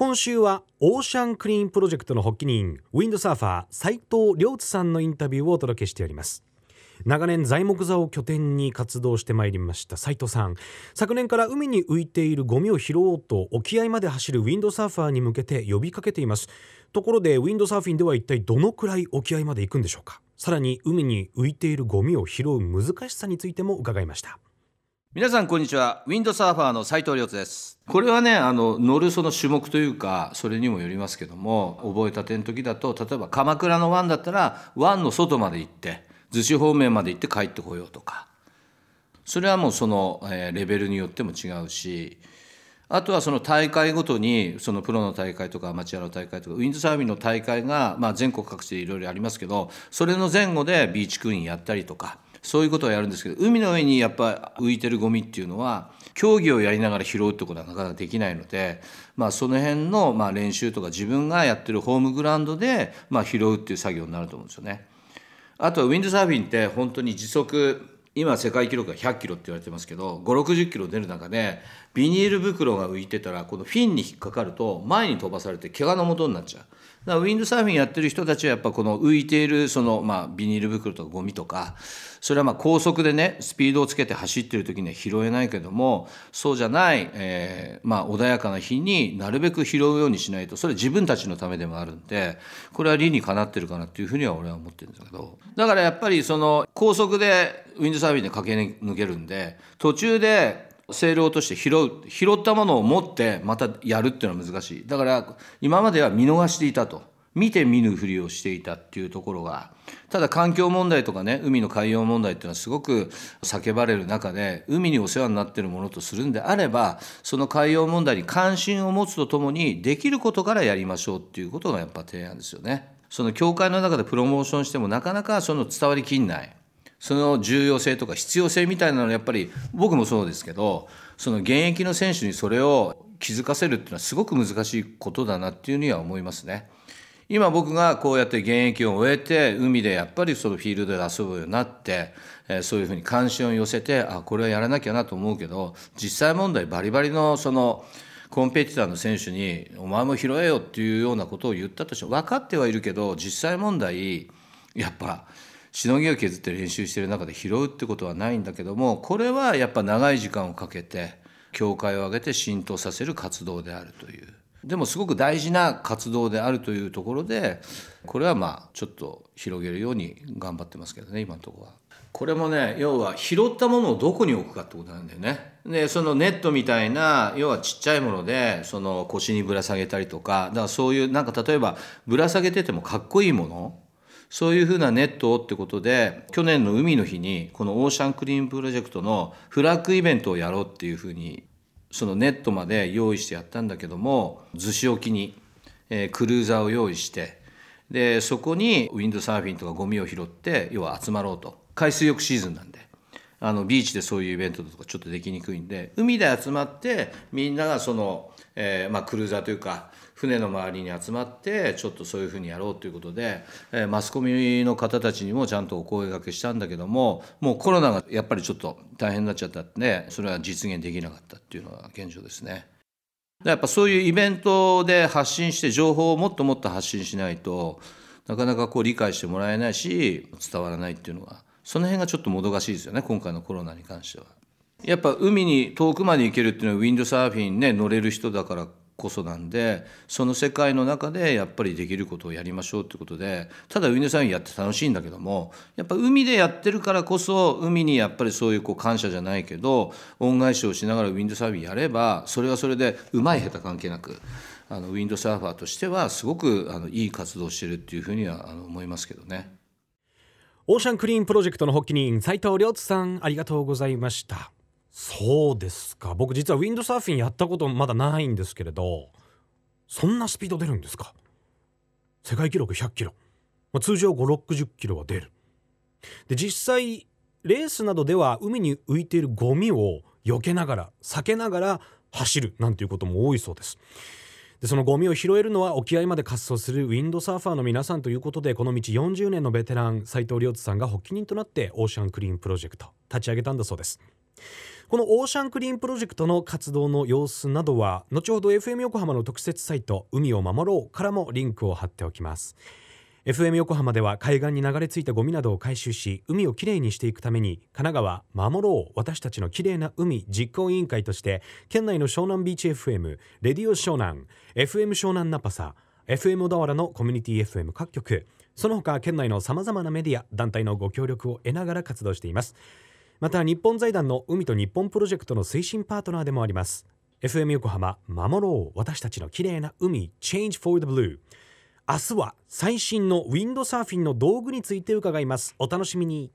今週はオーシャンクリーンプロジェクトの発起人ウィンドサーファー斉藤良津さんのインタビューをお届けしております。長年材木座を拠点に活動してまいりました斉藤さん。昨年から海に浮いているゴミを拾おうと沖合まで走るウィンドサーファーに向けて呼びかけています。ところでウィンドサーフィンでは一体どのくらい沖合まで行くんでしょうか。さらに海に浮いているゴミを拾う難しさについても伺いました。皆さんこんにちは。ウィンドサーファーの斉藤亮です。これはねあの乗るその種目というかそれにもよりますけども覚えたての時だと例えば鎌倉の湾だったら湾の外まで行って逗子方面まで行って帰ってこようとか。それはもうその、えー、レベルによっても違うしあとはその大会ごとにそのプロの大会とかアマチュアの大会とかウィンドサーフィンの大会が、まあ、全国各地でいろいろありますけどそれの前後でビーチクイーンやったりとかそういうことをやるんですけど海の上にやっぱ浮いてるゴミっていうのは競技をやりながら拾うってことはなかなかできないので、まあ、その辺のま練習とか自分がやってるホームグラウンドでま拾うっていう作業になると思うんですよね。あとはウィンドサーフィンって本当に時速今世界記録が100キロって言われてますけど560キロ出る中でビニール袋が浮いてたらこのフィンに引っかかると前に飛ばされて怪我のもとになっちゃう。だウィンドサーフィンやってる人たちはやっぱこの浮いているそのまあビニール袋とかゴミとかそれはまあ高速でねスピードをつけて走ってる時には拾えないけどもそうじゃない、えー、まあ穏やかな日になるべく拾うようにしないとそれ自分たちのためでもあるんでこれは理にかなってるかなっていうふうには俺は思ってるんだけど。だからやっぱりその高速でウィンドサーフィンで駆け抜けるんで途中でセール落として拾う拾ったものを持ってまたやるっていうのは難しい。だから今までは見逃していたと。見て見ぬふりをしていたっていうところがただ環境問題とかね海の海洋問題っていうのはすごく叫ばれる中で海にお世話になってるものとするんであればその海洋問題に関心を持つとともにできることからやりましょうっていうことがやっぱ提案ですよね。その教会の中でプロモーションしてもなかなかその伝わりきんない。その重要性とか必要性みたいなのはやっぱり僕もそうですけどその現役の選手にそれを気づかせるっていうのはすごく難しいことだなっていうには思いますね。今僕がこうやって現役を終えて海でやっぱりそのフィールドで遊ぶようになって、えそういうふうに関心を寄せてあこれはやらなきゃなと思うけど実際問題バリバリのそのコンペティターの選手に「お前も拾えよ」っていうようなことを言ったとしても分かってはいるけど実際問題やっぱしのぎを削って練習してる中で拾うってことはないんだけどもこれはやっぱ長い時間をかけて境界を上げて浸透させる活動であるという。でもすごく大事な活動であるというところでこれはまあちょっと広げるように頑張ってますけどね今のところは。これもね要は拾ったものをどこに置くかってことなんだよね。でそのネットみたいな要はちっちゃいものでその腰にぶら下げたりとかだからそういうなんか例えばぶら下げててもかっこいいものそういうふうなネットをってことで去年の海の日にこのオーシャンクリーンプロジェクトのフラッグイベントをやろうっていうふうにそのネットまで用意してやったんだけども逗子沖に、えー、クルーザーを用意してでそこにウィンドサーフィンとかゴミを拾って要は集まろうと。海水浴シーズンなんで。あのビーチでそういうイベントとかちょっとできにくいんで海で集まってみんながその、えーまあ、クルーザーというか船の周りに集まってちょっとそういうふうにやろうということで、えー、マスコミの方たちにもちゃんとお声がけしたんだけどももうコロナがやっぱりちょっと大変になっちゃったんでそれは実現できなかったっていうのが現状ですね。やっぱそういうイベントで発信して情報をもっともっと発信しないとなかなかこう理解してもらえないし伝わらないっていうのがその辺がちょっともどかしいですよね今回のコロナに関しては。やっぱ海に遠くまで行けるっていうのはウィンドサーフィンね乗れる人だからこそなんでその世界の中でやっぱりできることをやりましょうってことでただウィンドサーフィンやって楽しいんだけどもやっぱ海でやってるからこそ海にやっぱりそういうこう感謝じゃないけど恩返しをしながらウィンドサーフィンやればそれはそれでうまい下手関係なくあのウィンドサーファーとしてはすごくあのいい活動をしてるっていうふうにはあの思いますけどね。オーシャンクリーンプロジェクトの発起人斉藤亮さんありがとうございましたそうですか。僕実はウィンドサーフィンやったことまだないんですけれどそんなスピード出るんですか。世界記録100キロ、まあ、通常5、60キロは出る。で実際レースなどでは海に浮いているゴミを避けながら避けながら走るなんていうことも多いそうです。でそのゴミを拾えるのは沖合まで滑走するウィンドサーファーの皆さんということでこの道40年のベテラン斉藤亮津さんが発起人となってオーシャンクリーンプロジェクト立ち上げたんだそうです。このオーシャンクリーンプロジェクトの活動の様子などは後ほど FM 横浜の特設サイト海を守ろうからもリンクを貼っておきます。FM 横浜では海岸に流れ着いたゴミなどを回収し海をきれいにしていくために神奈川守ろう私たちのきれいな海実行委員会として県内の湘南ビーチ FM レディオ湘南 FM 湘南ナパサ FM 小田原のコミュニティ FM 各局その他県内のさまざまなメディア団体のご協力を得ながら活動しています。また日本財団の海と日本プロジェクトの推進パートナーでもあります。FM 横浜守ろう。私たちの綺麗な海 Change for the Blue 明日は最新のウィンドサーフィンの道具について伺います。お楽しみに。